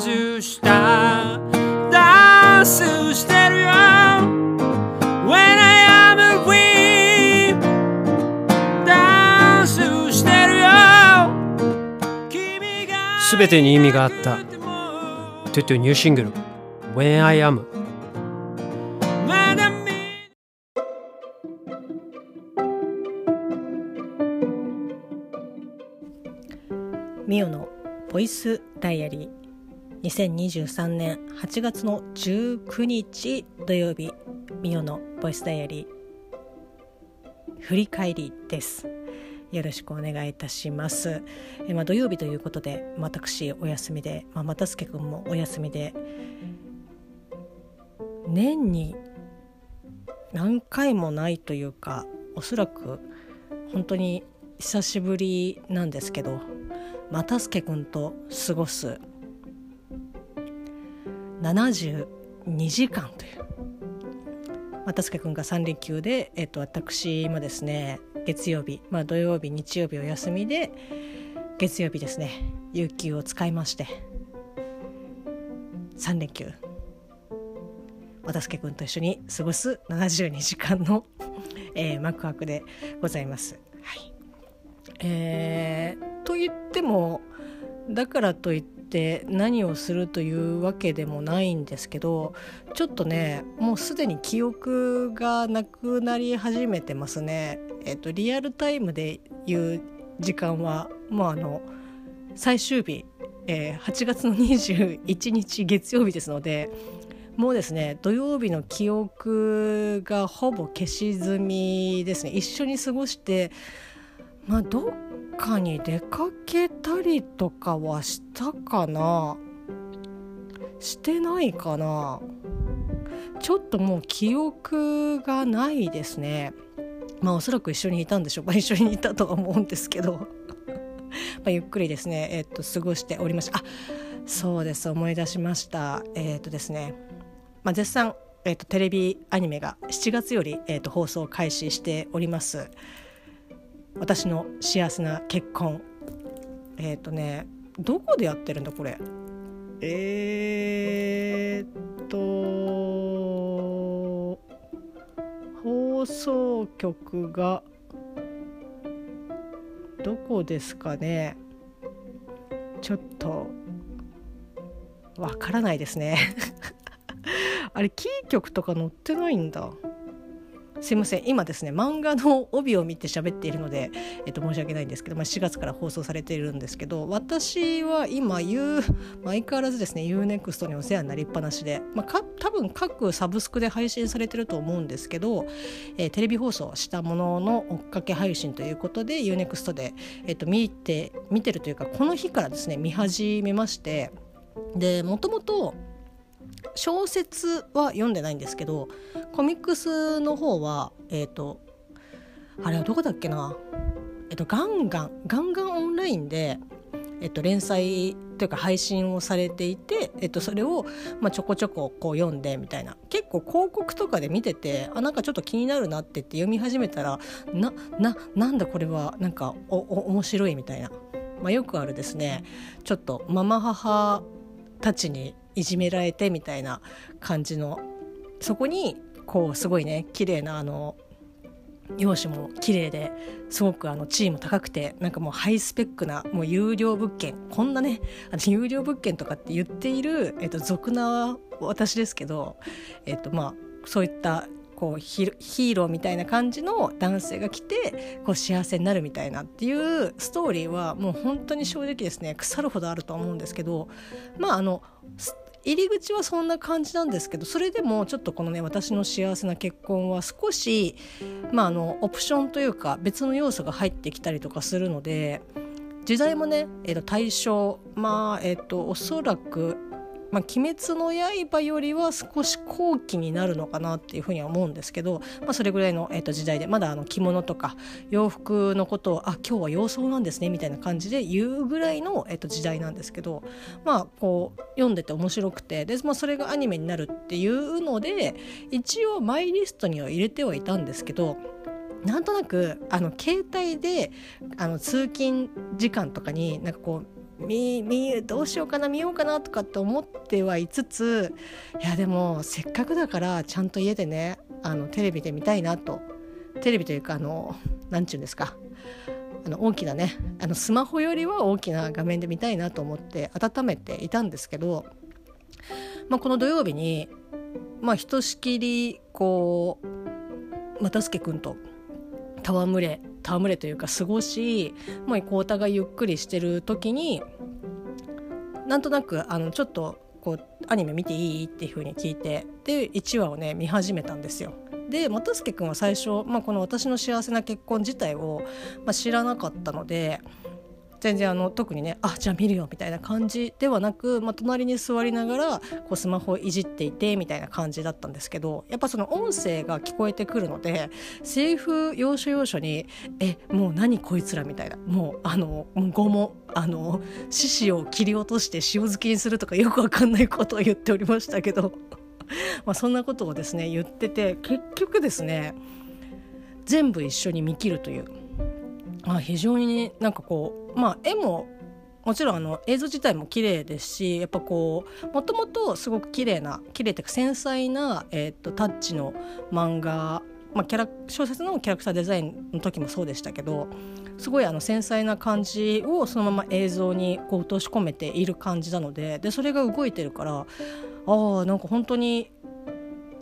外した。ダンスしてるよ。When I am free ダンスしてるよ。君が全てに意味があった。トゥトゥニューシングル。When I am 2023年8月の19日土曜日ミオのボイスダイアリー振り返りです。よろしくお願いいたします。え、まあ、土曜日ということで私お休みで、まあ、又助君もお休みで年に何回もないというかおそらく本当に久しぶりなんですけど又助君と過ごす72時間という。又助君が3連休で、えっと、私もですね月曜日、まあ、土曜日日曜日お休みで月曜日ですね有給を使いまして3連休。又助君と一緒に過ごす72時間の、えー、幕開でございます。はい。えー、と言ってもだからといって何をするというわけでもないんですけどちょっとねもうすでに記憶がなくなり始めてますね。えっと、リアルタイムで言う時間はもうあの最終日、えー、8月の21日月曜日ですのでもうですね土曜日の記憶がほぼ消し済みですね一緒に過ごしてまあどっかに出かけたりとかはしたかな。してないかな。ちょっともう記憶がないですね。まあおそらく一緒にいたんでしょう。か一緒にいたとは思うんですけど。まゆっくりですね。えっと過ごしておりました。あそうです。思い出しました。えっとですね。まあ、絶賛、えーと、テレビアニメが7月より、えーと、放送開始しております。私の幸せな結婚。えっ、ー、とねどこでやってるんだこれ？えー、っと放送局がどこですかね？ちょっとわからないですね。あれキー局とか載ってないんだ。すいません。今ですね漫画の帯を見て喋っているので、えっと、申し訳ないんですけど、まあ、4月から放送されているんですけど私は今 U 相変わらずですね UNEXT にお世話になりっぱなしで、まあ、か多分各サブスクで配信されてると思うんですけど、えー、テレビ放送したものの追っかけ配信ということで UNEXT で、えっと、見て見てるというかこの日からですね見始めましてでもともと小説は読んでないんですけどコミックスの方はえっ、ー、とあれはどこだっけな。えっ、とガンガンガンガンオンラインでえっと、連載というか配信をされていて、えっと、それを、まあ、ちょこちょここう読んでみたいな。結構広告とかで見ててあなんかちょっと気になるなってって読み始めたらなななんだこれはなんかおお面白いみたいな、まあ、よくあるですね。ちょっとママ母たちにいじめられてみたいな感じのそこにこうすごいね綺麗なあの容姿も綺麗ですごくあの地位も高くてなんかもうハイスペックなもう有料物件こんなね あの有料物件とかって言っている、えっと、俗な私ですけど、えっとまあ、そういったこうヒーローみたいな感じの男性が来てこう幸せになるみたいなっていうストーリーはもう本当に正直ですね腐るほどあると思うんですけどまああの入り口はそんな感じなんですけどそれでもちょっとこのね私の幸せな結婚は少し、まあ、あのオプションというか別の要素が入ってきたりとかするので時代もね、えー、と大正まあえっ、ー、とおそらくまあ、鬼滅の刃よりは少し後期になるのかなっていうふうには思うんですけど、まあ、それぐらいの、えー、と時代でまだあの着物とか洋服のことをあ今日は洋装なんですねみたいな感じで言うぐらいの、えー、と時代なんですけどまあこう読んでて面白くてで、まあ、それがアニメになるっていうので一応マイリストには入れてはいたんですけどなんとなくあの携帯であの通勤時間とかになんかこう見見どうしようかな見ようかなとかって思ってはいつついやでもせっかくだからちゃんと家でねあのテレビで見たいなと。テレビというかあの何て言うんですか。あの大きなねあのスマホよりは大きな画面で見たいなと思って温めていたんですけど、まあ、この土曜日に、まあ、ひとしきりこう又助君と戯れ戯れというか過ごしもうお互いゆっくりしてる時になんとなくあのちょっとこうアニメ見ていいっていう風に聞いてで1話をね見始めたんですよ。で又助君は最初、まあ、この「私の幸せな結婚」自体を、まあ、知らなかったので全然あの特にねあじゃあ見るよみたいな感じではなく、まあ、隣に座りながらこうスマホをいじっていてみたいな感じだったんですけどやっぱその音声が聞こえてくるのでセリフ要所要所に「えもう何こいつら」みたいなもうあのもう拷問あの獅子を切り落として塩漬けにするとかよくわかんないことを言っておりましたけど まあそんなことをですね言ってて結局ですね全部一緒に見切るというあ非常になんかこうまあ絵ももちろんあの映像自体も綺麗ですしやっぱこうもともとすごく綺麗な綺麗っていうか繊細な、えー、とタッチの漫画、まあ、キャラ小説のキャラクターデザインの時もそうでしたけどすごいあの繊細な感じをそのまま映像にこう落とし込めている感じなのででそれが動いてるからあなんか本当に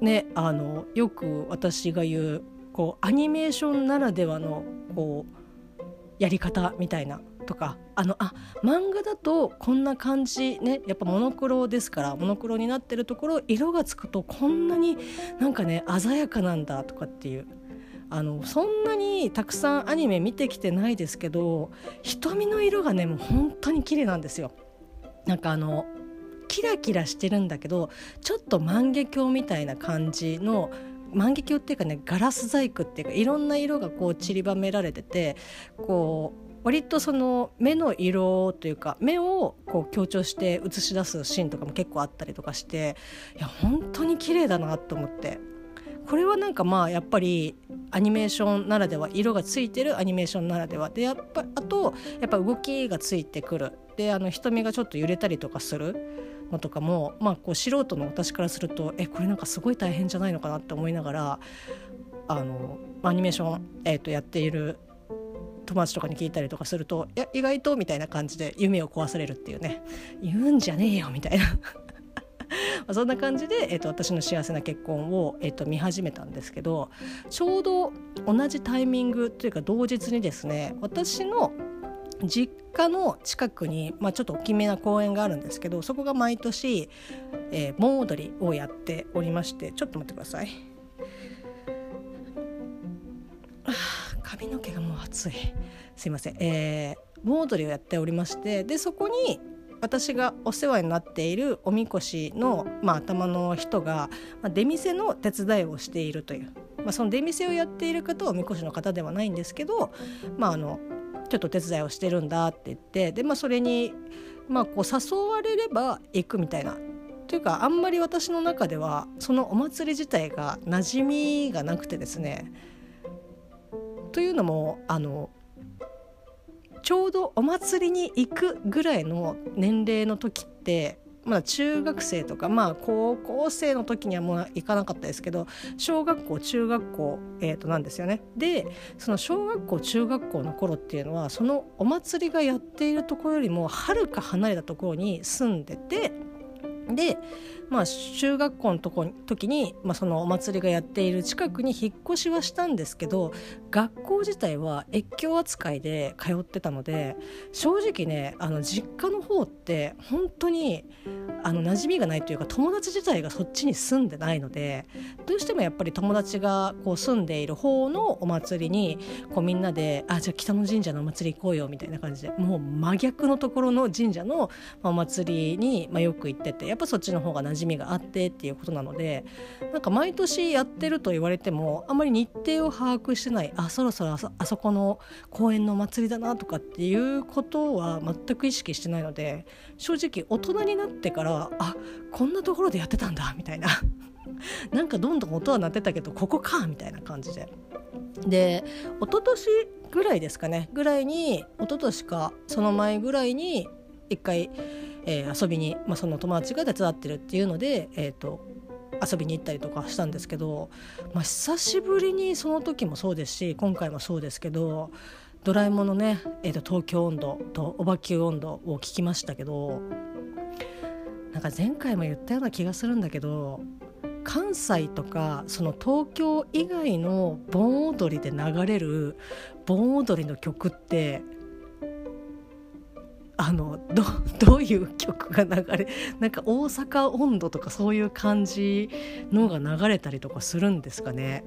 ねあのよく私が言うこうアニメーションならではのこうやり方みたいなとかあのあ漫画だとこんな感じねやっぱモノクロですからモノクロになってるところ色がつくとこんなになんかね鮮やかなんだとかっていうあのそんなにたくさんアニメ見てきてないですけど瞳の色がねもう本当に綺麗なんですよ。なんかあのキラキラしてるんだけどちょっと万華鏡みたいな感じの万華鏡っていうかねガラス細工っていうかいろんな色がこう散りばめられててこう割とその目の色というか目をこう強調して映し出すシーンとかも結構あったりとかしていや本当に綺麗だなと思って。これはなんかまあやっぱりアニメーションならでは色がついてるアニメーションならでは。でやっぱあとやっぱ動きがついてくる。であの瞳がちょっと揺れたりとかするのとかも、まあ、こう素人の私からするとえこれなんかすごい大変じゃないのかなって思いながらあのアニメーション、えー、とやっている友達とかに聞いたりとかするといや意外とみたいな感じで夢を壊されるっていうね。言うんじゃねえよみたいな。まそんな感じで、えーと、私の幸せな結婚を、えーと見始めたんですけどちょうど同じタイミングというか同日にですね私の実家の近くに、まあ、ちょっと大きめな公園があるんですけどそこが毎年、えー、盆踊りをやっておりましてちょっと待ってください。髪の毛がもう熱いすいません、えー、盆踊りをやっておりましてでそこに私がお世話になっているおみこしの、まあ、頭の人が、まあ、出店の手伝いをしているという、まあ、その出店をやっている方はおみこしの方ではないんですけど、まあ、あのちょっと手伝いをしてるんだって言ってで、まあ、それに、まあ、こう誘われれば行くみたいな。というかあんまり私の中ではそのお祭り自体が馴染みがなくてですね。というのもあのちょうどお祭りに行くぐらいの年齢の時ってまだ中学生とかまあ高校生の時にはもう行かなかったですけど小学校中学校、えー、となんですよね。でその小学校中学校の頃っていうのはそのお祭りがやっているところよりもはるか離れたところに住んでてでまあ、中学校のとこ時に、まあ、そのお祭りがやっている近くに引っ越しはしたんですけど学校自体は越境扱いで通ってたので正直ねあの実家の方って本当にあの馴染みがないというか友達自体がそっちに住んでないのでどうしてもやっぱり友達がこう住んでいる方のお祭りにこうみんなで「あじゃあ北の神社のお祭り行こうよ」みたいな感じでもう真逆のところの神社のお祭りに、まあ、よく行っててやっぱそっちの方が馴染みがあってっていうことなのでなんか毎年やってると言われてもあまり日程を把握してないあそろそろあそこの公園の祭りだなとかっていうことは全く意識してないので正直大人になってからあこんなところでやってたんだみたいな なんかどんどん音は鳴ってたけどここかみたいな感じで。で一昨年ぐらいですかねぐらいに一昨年かその前ぐらいに一回、えー、遊びに、まあ、その友達が手伝ってるっていうので、えーと、遊びに行ったりとかしたんですけど、まあ、久しぶりにその時もそうですし今回もそうですけどドラえもんのね、えーと、東京温度とオバキュー温度を聞きましたけどなんか前回も言ったような気がするんだけど関西とかその東京以外の盆踊りで流れる盆踊りの曲ってあのど どういう曲が流れなんか大阪温度とかそういう感じのが流れたりとかするんですかね。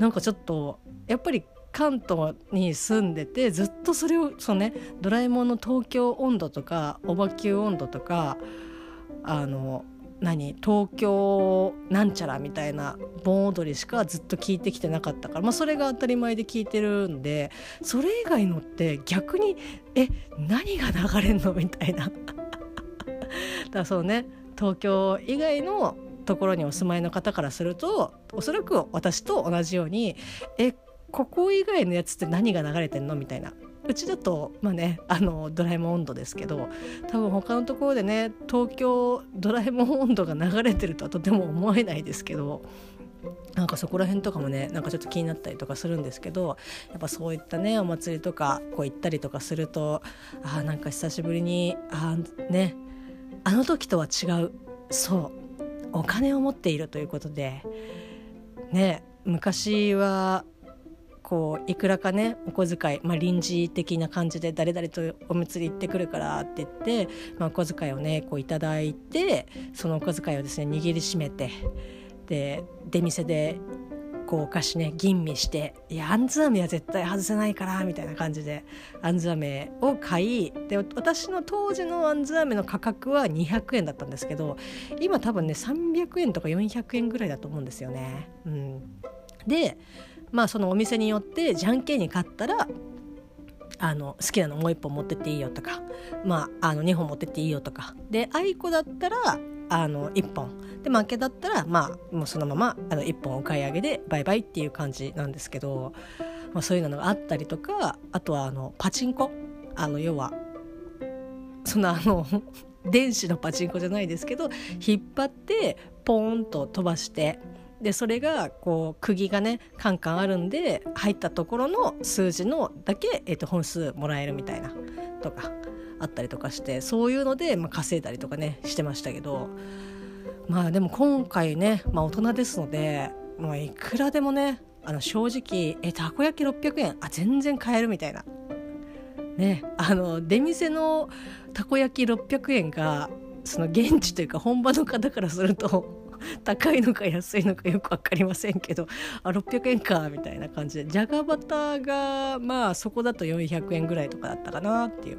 なんかちょっとやっぱり関東に住んでてずっとそれをそうねドラえもんの東京温度とかおばきゅう温度とかあの何東京なんちゃらみたいな盆踊りしかずっと聞いてきてなかったから、まあ、それが当たり前で聞いてるんでそれ以外のって逆にえ何が流れんのみたいな。だからそうね東京以外のところにお住まいの方からするとおそらく私と同じようにえここ以外のやつって何が流れてんのみたいな。うちだとまあねあのドラえもん温度ですけど多分他のところでね東京ドラえもん温度が流れてるとはとても思えないですけどなんかそこら辺とかもねなんかちょっと気になったりとかするんですけどやっぱそういったねお祭りとかこう行ったりとかするとあなんか久しぶりにあねあの時とは違うそうお金を持っているということでね昔はこういくらかねお小遣い、まあ、臨時的な感じで誰々とお祭り行ってくるからって言って、まあ、お小遣いをねこういただいてそのお小遣いをですね握りしめてで出店でこうお菓子ね吟味して「いやあんず飴は絶対外せないから」みたいな感じであんず飴を買いで私の当時のあんず飴の価格は200円だったんですけど今多分ね300円とか400円ぐらいだと思うんですよね。うん、でまあそのお店によってじゃんけんに勝ったらあの好きなのもう1本持ってっていいよとか、まあ、あの2本持ってっていいよとか。であいこだったらあの1本。で負けだったらまあもうそのままあの1本お買い上げでバイバイっていう感じなんですけど、まあ、そういうのがあったりとかあとはあのパチンコ。あの要はそのあの 電子のパチンコじゃないですけど引っ張ってポーンと飛ばしてでそれがこう釘がねカンカンあるんで入ったところの数字のだけ、えー、と本数もらえるみたいなとかあったりとかしてそういうので、まあ、稼いだりとかねしてましたけどまあでも今回ね、まあ、大人ですので、まあ、いくらでもねあの正直えたこ焼き600円あ全然買えるみたいな。ね、あの出店のたこ焼き600円がその現地というか本場の方からすると高いのか安いのかよく分かりませんけどあ600円かみたいな感じで。じゃがバターがまあそこだと400円ぐらいとかだったかなっていう。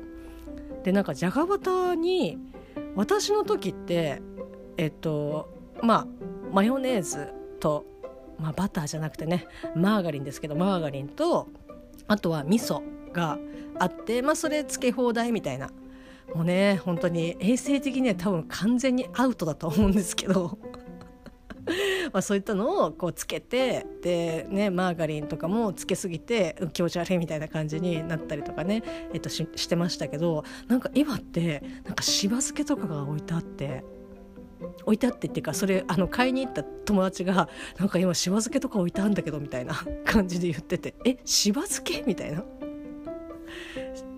でなんかじゃがバターに私の時ってえっとまあマヨネーズと、まあ、バターじゃなくてねマーガリンですけどマーガリンとあとは味噌があってまあそれつけ放題みたいな。もうね本当に衛生的には多分完全にアウトだと思うんですけど。まあそういったのをこうつけてで、ね、マーガリンとかもつけすぎて気持ち悪いみたいな感じになったりとかね、えっと、ししてましたけどなんか今ってなんかしば漬けとかが置いてあって。置いてあってっていうかそれあの買いに行った友達が「なんか今しば漬けとか置いてあるんだけど」みたいな 感じで言ってて「えしば漬け?」みたいな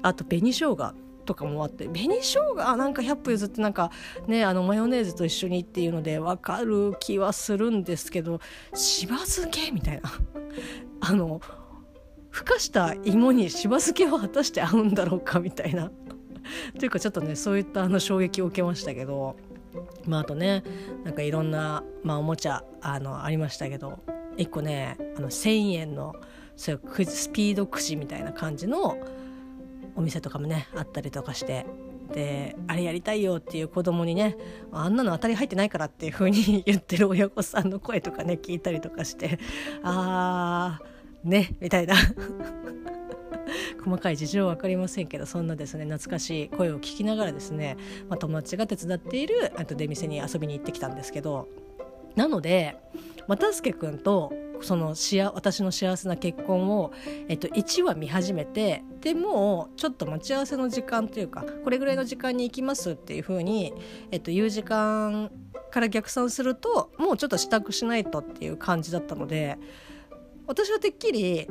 あと紅生姜とかもあって紅生姜なんか100歩譲ってなんかねあのマヨネーズと一緒にっていうので分かる気はするんですけどしば漬けみたいな。あのふかした芋にしば漬けは果たして合うんだろうかみたいな。というかちょっとねそういったあの衝撃を受けましたけどまああとねなんかいろんな、まあ、おもちゃあのありましたけど1個ねあの1,000円のそういうスピードくじみたいな感じのお店とかもねあったりとかしてであれやりたいよっていう子供にねあんなの当たり入ってないからっていう風に 言ってる親御さんの声とかね聞いたりとかしてあーねみたいな。細かい事情は分かりませんけどそんなですね懐かしい声を聞きながらですね、まあ、友達が手伝っているあと出店に遊びに行ってきたんですけどなので又助君とそのしあ私の幸せな結婚を、えっと、1話見始めてでもうちょっと待ち合わせの時間というかこれぐらいの時間に行きますっていうふうに、えっと、言う時間から逆算するともうちょっと支度しないとっていう感じだったので私はてっきり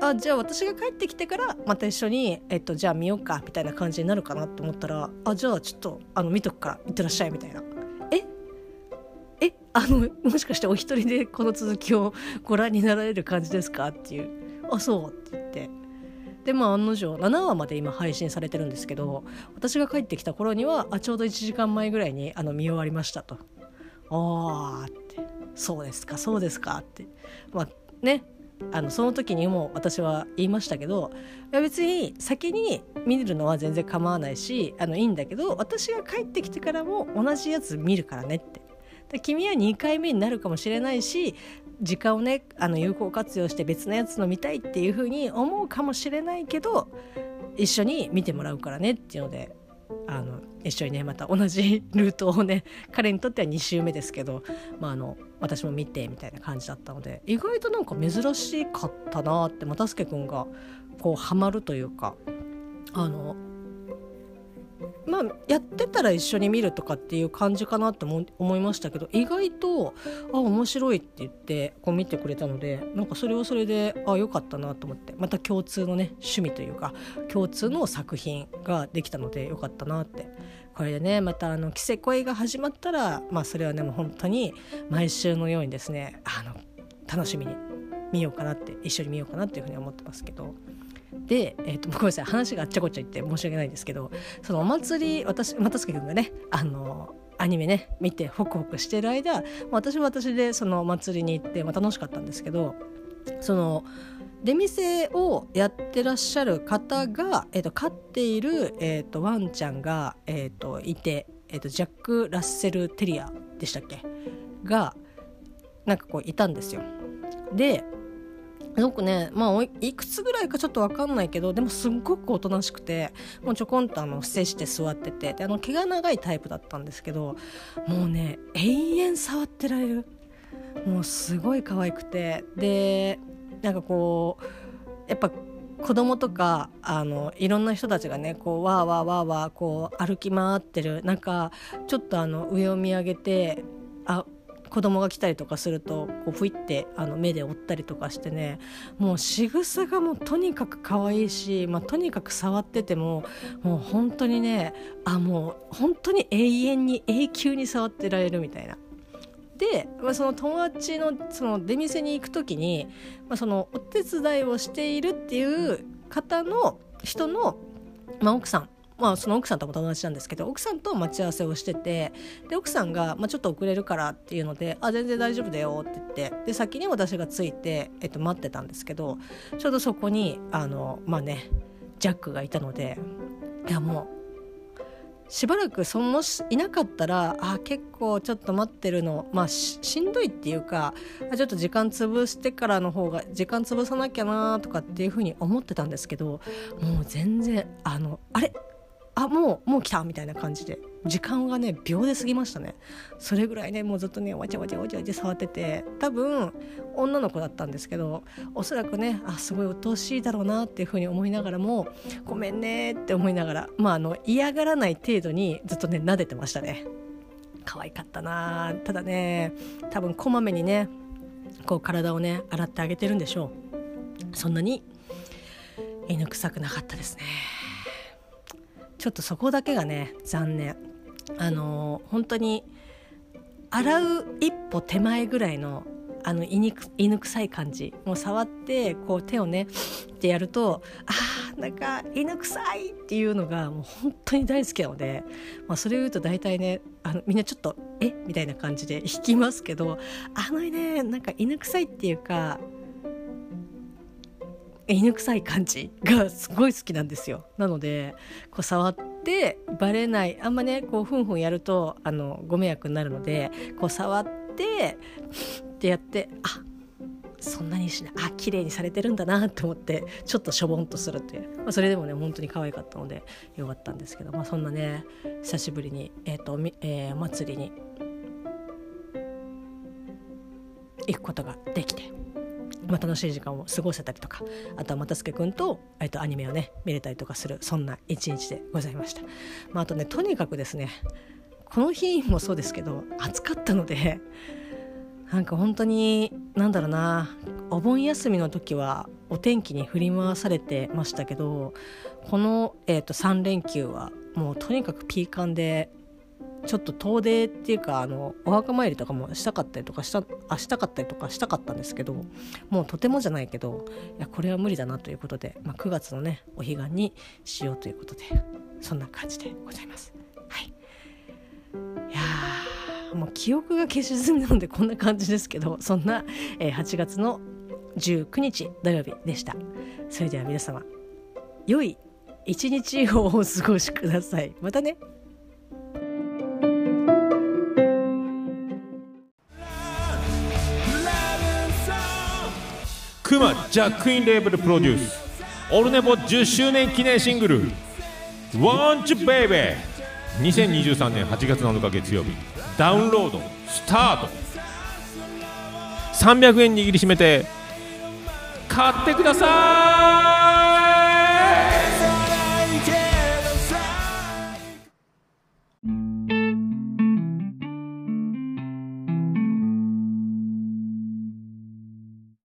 あじゃあ私が帰ってきてからまた一緒に、えっと、じゃあ見ようかみたいな感じになるかなと思ったらあじゃあちょっとあの見とくから行ってらっしゃいみたいな。あのもしかしてお一人でこの続きをご覧になられる感じですか？っていう。あそう？って言って。でまあ案の定7話まで今配信されてるんですけど私が帰ってきた頃にはあちょうど1時間前ぐらいにあの見終わりましたと。ああって。そうですかそうですかって。まあね。あのその時にも私は言いましたけどいや別に先に見るのは全然構わないしあのいいんだけど私が帰ってきてからも同じやつ見るからねって。君は2回目になるかもしれないし時間をねあの有効活用して別のやつの見たいっていうふうに思うかもしれないけど一緒に見てもらうからねっていうのであの一緒にねまた同じルートをね 彼にとっては2周目ですけど、まあ、あの私も見てみたいな感じだったので意外となんか珍しかったなって又助君がこうハマるというかあのまあやってたら一緒に見るとかっていう感じかなって思いましたけど意外とあ面白いって言ってこう見てくれたのでなんかそれはそれであ良かったなと思ってまた共通のね趣味というか共通の作品ができたので良かったなってこれでねまたあの「着せ恋」が始まったらまあそれはねもう本当に毎週のようにですねあの楽しみに見ようかなって一緒に見ようかなっていうふうに思ってますけど。で、えーと、ごめんなさい話があっちゃこっちゃ言って申し訳ないんですけどそのお祭り私又助君がねあのアニメね見てホクホクしてる間私は私でそのお祭りに行って、まあ、楽しかったんですけどその出店をやってらっしゃる方が、えーと、飼っている、えーと、ワンちゃんが、えー、といて、えー、とジャック・ラッセル・テリアでしたっけ？がなんかこういたんですよ。ですごくねまあいくつぐらいかちょっと分かんないけどでもすっごくおとなしくてもうちょこんとあの伏せして座っててであの毛が長いタイプだったんですけどもうね永遠触ってられる。もうすごい可愛くて。でなんかこうやっぱ子供とかあのいろんな人たちがねこうわーわーわーわーこう歩き回ってる中ちょっとあの上を見上げてあ子供が来たりとかするとこうふいってあの目で追ったりとかしてねもう仕草がもうとにかく可愛いし、まあ、とにかく触っててももう本当にねあもう本当に永遠に永久に触ってられるみたいな。で、まあ、その友達のその出店に行く時に、まあ、そのお手伝いをしているっていう方の人の、まあ、奥さんまあ、その奥さんとも友達なんですけど奥さんと待ち合わせをしててで奥さんが、まあ、ちょっと遅れるからっていうので「あ全然大丈夫だよ」って言ってで先に私が着いて、えっと、待ってたんですけどちょうどそこにあのまあねジャックがいたのでいやもうしばらくそのいなかったらあ結構ちょっと待ってるのまあしんどいっていうかちょっと時間潰してからの方が時間潰さなきゃなとかっていうふうに思ってたんですけどもう全然あのあれ？あもうもう来たみたいな感じで。時間がね秒で過ぎましたね。それぐらいねもうずっとねわちゃわちゃわちゃわちゃ触ってて。多分女の子だったんですけどおそらくねあすごい鬱陶しいだろうなっていうふうに思いながらもごめんねって思いながらまああの嫌がらない程度にずっとね撫でてましたね。可愛かったな。ただね多分こまめにねこう体をね洗ってあげてるんでしょう。そんなに犬臭くなかったですね。ちょっとそこだけがね残念。あの本当に洗う一歩手前ぐらいのあの犬犬臭い感じ。もう触ってこう手をねってやるとあーなんか犬臭いっていうのがもう本当に大好きなので、まあ、それを言うと大体ねあのみんなちょっとえ？みたいな感じで引きますけどあのねなんか犬臭いっていうか犬臭い感じがすごい好きなんですよなのでこう触ってバレないあんまねこうふんふんやるとあのご迷惑になるのでこう触ってってやってあそんなにしないあ綺麗にされてるんだなって思ってちょっとしょぼんとするっていう、まあ、それでもね本当に可愛かったのでよかったんですけど、まあ、そんなね久しぶりに、えーとえー、祭りに行くことができて。まあ、楽しい時間を過ごせたりとかあとは又助君と,、えっとアニメをね見れたりとかするそんな一日でございました、まあ、あとねとにかくですねこの日もそうですけど暑かったのでなんか本当になんだろうなお盆休みの時はお天気に振り回されてましたけどこの、えー、と3連休はもうとにかくピーカンでちょっと遠出っていうかあのお墓参りとかもしたかったりとかしたあしたかったりとかしたかったんですけどもうとてもじゃないけどいやこれは無理だなということで、まあ、9月のねお彼岸にしようということでそんな感じでございます。はい、いやもう記憶が消し済みなのでこんな感じですけどそんな、えー、8月の19日土曜日でした。それでは皆様良い一日をお過ごしください。またね。クマジャックインレーブルプロデュースオルネポ10周年記念シングル「Want You Baby」2023年8月7日月曜日。ダウンロードスタート。300円握りしめて買ってください。